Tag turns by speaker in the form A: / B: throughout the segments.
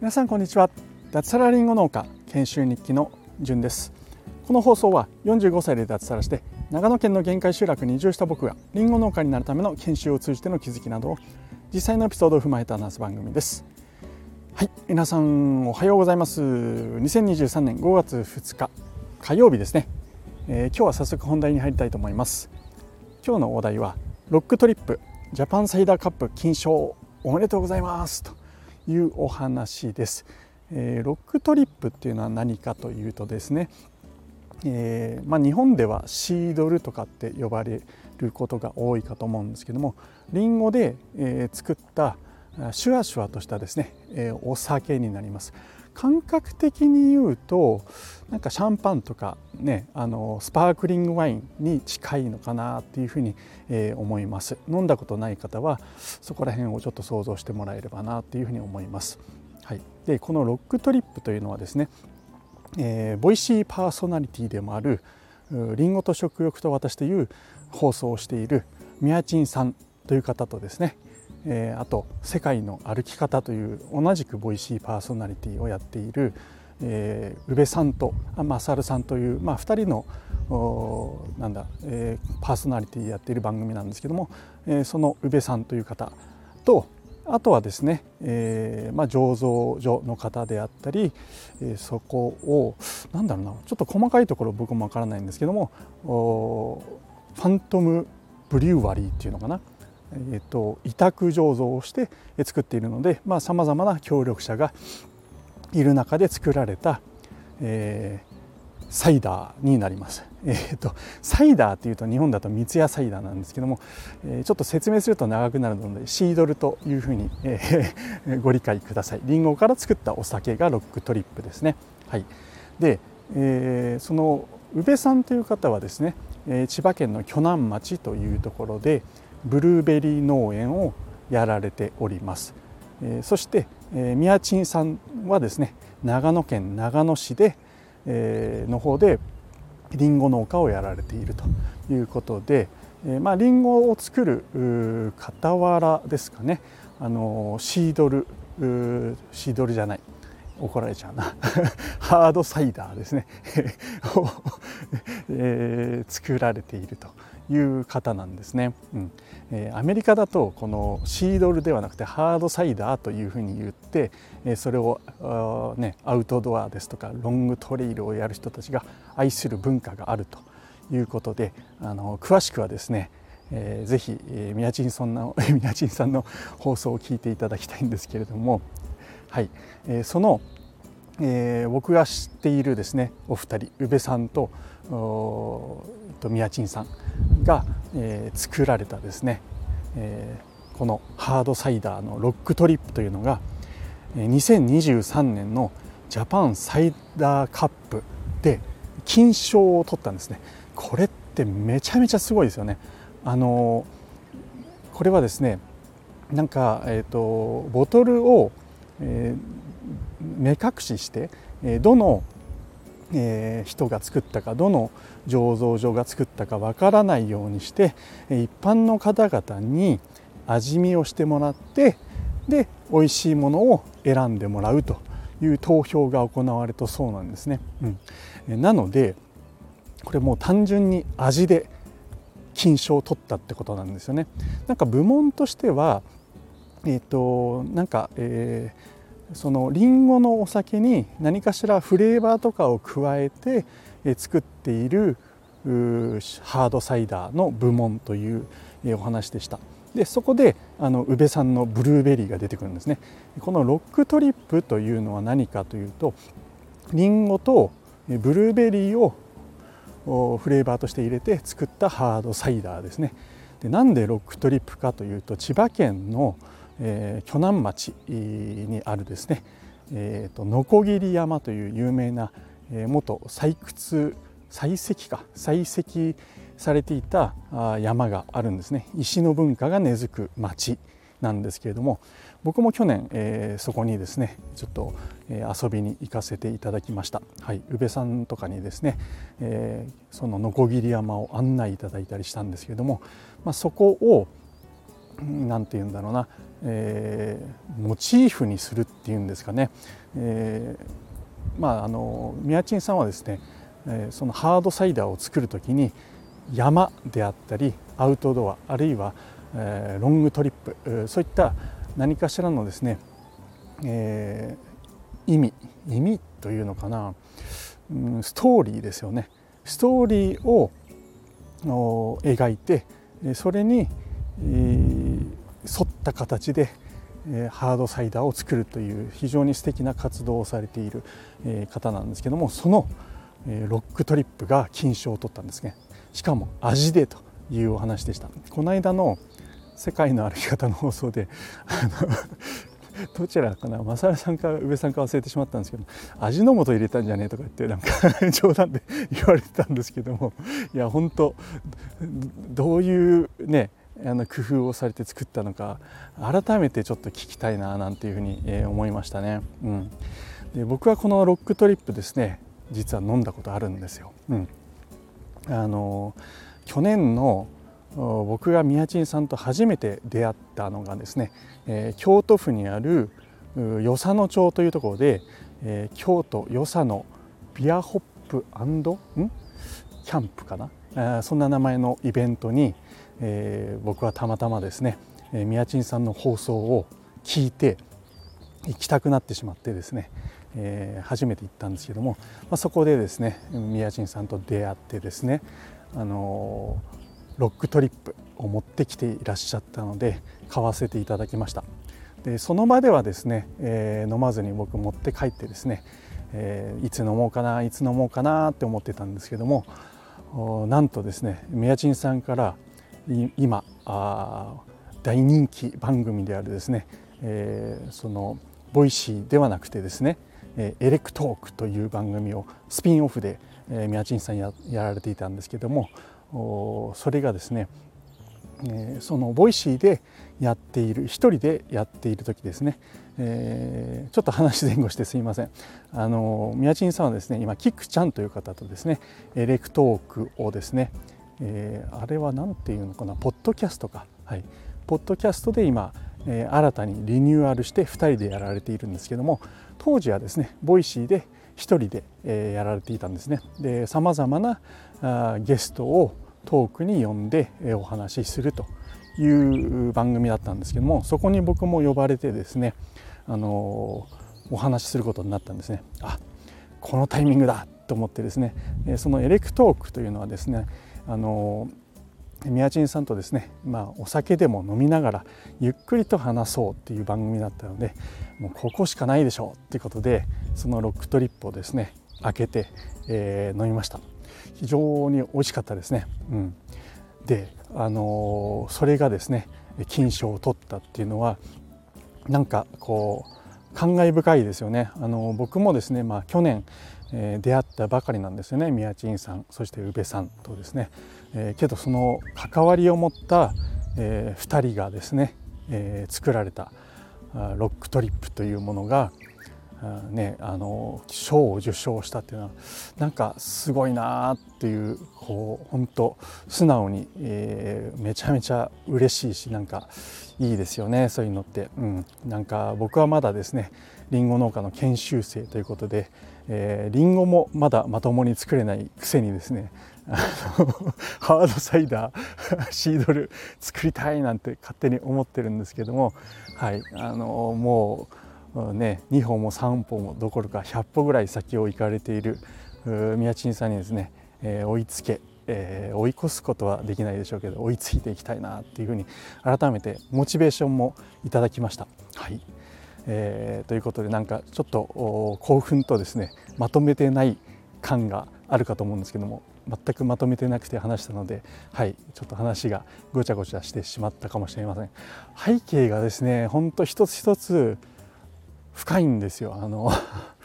A: 皆さんこんにちは。脱サラリンゴ農家研修日記のじゅんです。この放送は45歳で脱サラして長野県の限界集落に移住した僕がリンゴ農家になるための研修を通じての気づきなどを実際のエピソードを踏まえた話す番組です。はい。皆さんおはようございます。2023年5月2日火曜日ですね、えー、今日は早速本題に入りたいと思います。今日のお題はロックトリップ。ジャパンサイダーカップ金賞おめでとうございますというお話です、えー、ロックトリップっていうのは何かというとですねえー、まあ、日本ではシードルとかって呼ばれることが多いかと思うんですけどもりんごで、えー、作ったシュワシュワとしたですね、えー、お酒になります。感覚的に言うとなんかシャンパンとかねあのスパークリングワインに近いのかなっていうふうに、えー、思います。飲んだことない方はそこら辺をちょっと想像してもらえればなっていうふうに思います、はい、でこのロックトリップというのはですねえー、ボイシーパーソナリティでもある「りんごと食欲と私」という放送をしているみやちんさんという方とですね、えー、あと「世界の歩き方」という同じくボイシーパーソナリティをやっている、えー、宇部さんとまさるさんという、まあ、2人のなんだ、えー、パーソナリティやっている番組なんですけども、えー、その宇部さんという方とあとはですね、えーまあ、醸造所の方であったり、えー、そこをなんだろうなちょっと細かいところ僕もわからないんですけどもファントムブリュワリーっていうのかな、えーと、委託醸造をして作っているのでさまざ、まな協力者がいる中で作られた、えサイダーになります。えーと、サイダーっていうと日本だと三ツ矢サイダーなんですけども、えー、ちょっと説明すると長くなるのでシードルというふうに、えー、ご理解くださいリンゴから作ったお酒がロックトリップですね。はい、で、えー、その宇部さんという方はですね、え千葉県の鋸南町というところでブルーベリー農園をやられております。えそして、え宮珍さんはですね長野県長野市でえの方でりんご農家をやられているということで、えまりんごを作る傍らですかねあのシードルシードルじゃない怒られちゃうな。ハードサイダーですね。を、えー、作られているという方なんですね、うん。えー、アメリカだとこのシードルではなくてハードサイダーというふうに言って、えー、それを、ね、アウトドアですとかロングトレイルをやる人たちが愛する文化があるということであの詳しくはですねえー、ぜひ、えー、宮地さんの 宮地さんの放送を聞いていただきたいんですけれども、はい。えー、その、えー、僕が知っているですねお二人宇部さんとと宮珍さんが、えー、作られたですね、えー、このハードサイダーのロックトリップというのが2023年のジャパンサイダーカップで金賞を取ったんですね。これってめちゃめちゃすごいですよね。あのこれはですねなんか、えーと、ボトルを、え、目隠しして、え、どのえ、人が作ったかどの醸造所が作ったかわからないようにして一般の方々に味見をしてもらってで美味しいものを選んでもらうという投票が行われたそうなんですね。うん、なのでこれもう単純に味で金賞を取ったってことなんですよね。なんか部門としてはえっ、ー、となんか、えーそのりんごのお酒に何かしらフレーバーとかを加えてえ作っているハードサイダーの部門というえお話でした。でそこであの宇部さんのブルーベリーが出てくるんですね。このロックトリップというのは何かというとりんごとブルーベリーをフレーバーとして入れて作ったハードサイダーですね。でなんでロックトリップかというと千葉県のえー、鋸南町にあるですね、えーと、ノコギリ山という有名な、えー、元採掘採石か採石されていた山があるんですね。石の文化が根付く町なんですけれども僕も去年、えー、そこにですねちょっと、えー、遊びに行かせていただきました、はい、宇部さんとかにですね、えー、そのノコギリ山を案内いただいたりしたんですけれども、まあ、そこを何て言うんだろうな、えー、モチーフにするっていうんですかね、えー、まああの宮珍さんはですね、えー、そのハードサイダーを作る時に山であったりアウトドアあるいは、えー、ロングトリップそういった何かしらのですね、えー、意味意味というのかな、うん、ストーリーですよね。ストーリーを描いてそれに、えー、沿った形でえハードサイダーを作るという非常に素敵な活動をされているえ方なんですけどもそのえロックトリップが金賞を取ったんですね。しかも味でというお話でした。この間の世界の歩き方の放送であのどちらかな正さんか宇部さんか忘れてしまったんですけど味の素入れたんじゃねえとか言ってなんか冗談で言われてたんですけどもいや本当どういうねあの工夫をされて作ったのか改めてちょっと聞きたいななんていうふうに、え思いましたね。うん、で僕はこのロックトリップですね実は飲んだことあるんですよ。うん、あの去年の僕が宮珍さんと初めて出会ったのがですね、えー、京都府にある与謝野町というところで、えー、京都与謝野ビアホップん？キャンプかな、え、そんな名前のイベントに、えー、僕はたまたまですね、えー、宮珍さんの放送を聞いて行きたくなってしまってですね、えー、初めて行ったんですけども、まあ、そこでですね宮珍さんと出会ってですね、あのロックトリップを持ってきていらっしゃったので買わせていただきました。でその場ではですね、えー、飲まずに僕持って帰ってですね、えー、いつ飲もうかないつ飲もうかなって思ってたんですけどもなんとですね宮珍さんから今あ大人気番組であるですね、えー、そのボイシーではなくてですねエレクトークという番組をスピンオフで宮珍さんやられていたんですけどもそれがですねそのボイシーでやっている一人でやっている時ですね、えー、ちょっと話前後して すいません。あの宮珍さんはですね今キックちゃんという方とですねエレクトークをですね、えー、あれは何ていうのかな？ポッドキャストか。はい。ポッドキャストで今、えー、新たにリニューアルして2人でやられているんですけども当時はですねボイシーで1人で、えー、やられていたんですね。でさまざまなあゲストをトークに呼んで、え、お話しするという番組だったんですけどもそこに僕も呼ばれてですね、あの、お話しすることになったんですね。あこのタイミングだと思ってですね。そのエレクトークというのはですねあの宮珍さんとですね、まあ、お酒でも飲みながらゆっくりと話そうっていう番組だったのでもうここしかないでしょうっていうことでそのロックトリップをですね開けて、えー、飲みました。非常に美味しかったですね、うん、であのー、それがですね金賞を取ったっていうのはなんかこう感慨深いですよね。あのー、僕もですねまあ去年出会ったばかりなんですよね。宮珍さんそして宇部さんとですね、え、けどその関わりを持った、え、2人がですね、え、作られたロックトリップというものがね、あの賞を受賞したっていうのはなんかすごいなっていうこう本当素直に、えー、めちゃめちゃ嬉しいしなんかいいですよねそういうのって、うん、なんか僕はまだですねりんご農家の研修生ということで、えー、リンゴもまだまともに作れないくせにですねあのハードサイダーシードル作りたいなんて勝手に思ってるんですけどもはいあのもうね2歩も3歩もどころか100歩ぐらい先を行かれている宮珍さんにですね、えー、追いつけえー、追い越すことはできないでしょうけど追いついていきたいなっていうふうに改めてモチベーションもいただきました。はいえー、ということでなんかちょっと興奮とですねまとめてない感があるかと思うんですけども全くまとめてなくて話したのではいちょっと話がごちゃごちゃしてしまったかもしれません。背景がですねほんと一つ一つ深いんですよ。あの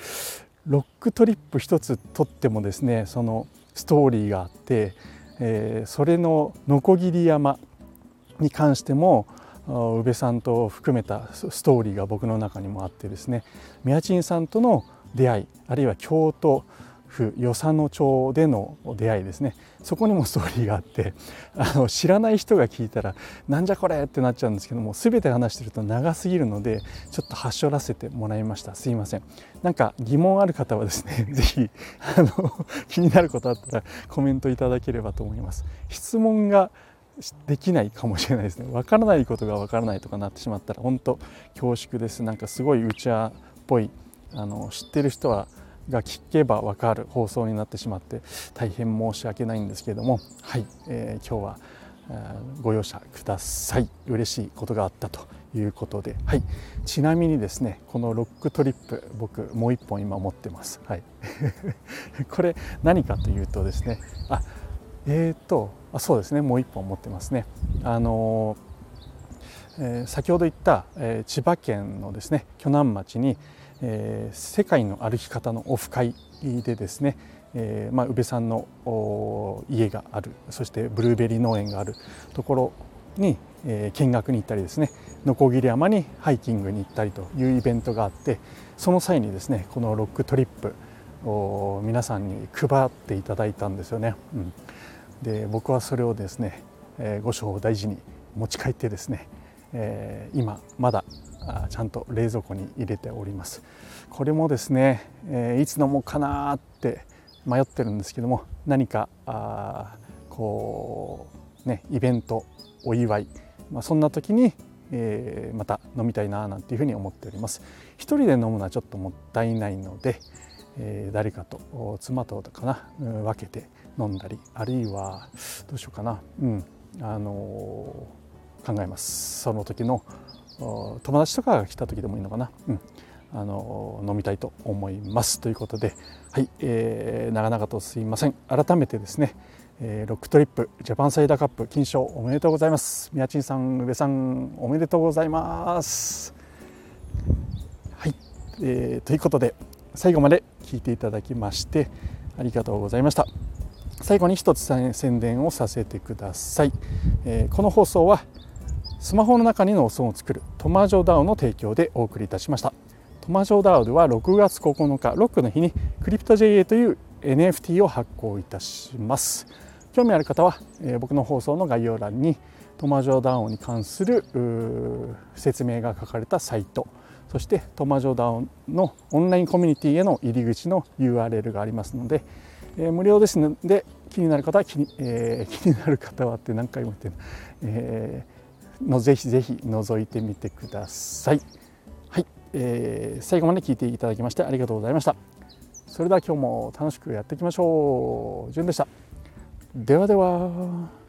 A: ロックトリップ一つとってもですねそのストーリーがあって、えー、それのノコギリ山に関しても宇部さんと含めたストーリーが僕の中にもあってですね宮珍さんとの出会いあるいは京都府与謝野町での出会いですねそこにもストーリーがあってあの知らない人が聞いたらなんじゃこれってなっちゃうんですけども全て話してると長すぎるのでちょっと端折らせてもらいました。すいません。なんか疑問ある方はですね 是非あの気になることあったらコメントいただければと思います。質問ができないかもしれないですね。わからないことがわからないとかなってしまったら本当恐縮です。なんかすごいうちわっぽいあの知ってる人はが聞けば分かる放送になってしまって大変申し訳ないんですけれども。はい、えー、今日はご容赦ください。嬉しいことがあったということで、はい、ちなみにですねこのロックトリップ僕もう一本今持ってます、はい、これ何かというとですねあえーとあそうですねもう一本持ってますねあのえー、先ほど言った、えー、千葉県のですね鋸南町に、えー、世界の歩き方のオフ会でですね、えーまあ、宇部さんの家があるそしてブルーベリー農園があるところに、えー、見学に行ったりですね鋸山にハイキングに行ったりというイベントがあってその際にですねこのロックトリップを皆さんに配っていただいたんですよね。うん、で僕はそれをですね、えー、ご賞を大事に持ち帰ってですね、えー、今まだちゃんと冷蔵庫に入れております。これもですね、えー、いつ飲もうかなって迷ってるんですけども何かあこうねイベントお祝い、まあ、そんな時に、えー、また飲みたいななんていうふうに思っております。一人で飲むのはちょっともったいないので、えー、誰かと妻とかな分けて飲んだりあるいはどうしようかな。うん。あの、考えます。その時の友達とかが来た時でもいいのかな、うん、あの飲みたいと思います。ということではい、えー、長々とすいません。改めてですね、えー、ロックトリップジャパンサイダーカップ金賞おめでとうございます。宮珍さん宇部さんおめでとうございます。はい、えー、ということで最後まで聞いていただきましてありがとうございました。最後に一つ宣伝をさせてください、えー、この放送はスマホの中にノーソンを作るトマジョダウの提供でお送りいたしました。トマジョダウでは6月9日ロックの日にクリプト JA という NFT を発行いたします。興味ある方は、えー、僕の放送の概要欄にトマジョダウに関する説明が書かれたサイトそしてトマジョダウのオンラインコミュニティへの入り口の URL がありますので、えー、無料ですので気になる方は気に,、えー、気になる方はって何回も言ってる、えのぜひぜひ覗いてみてください。はい、えー、最後まで聞いていただきましてありがとうございました。それでは今日も楽しくやっていきましょう。じゅんでした。ではでは。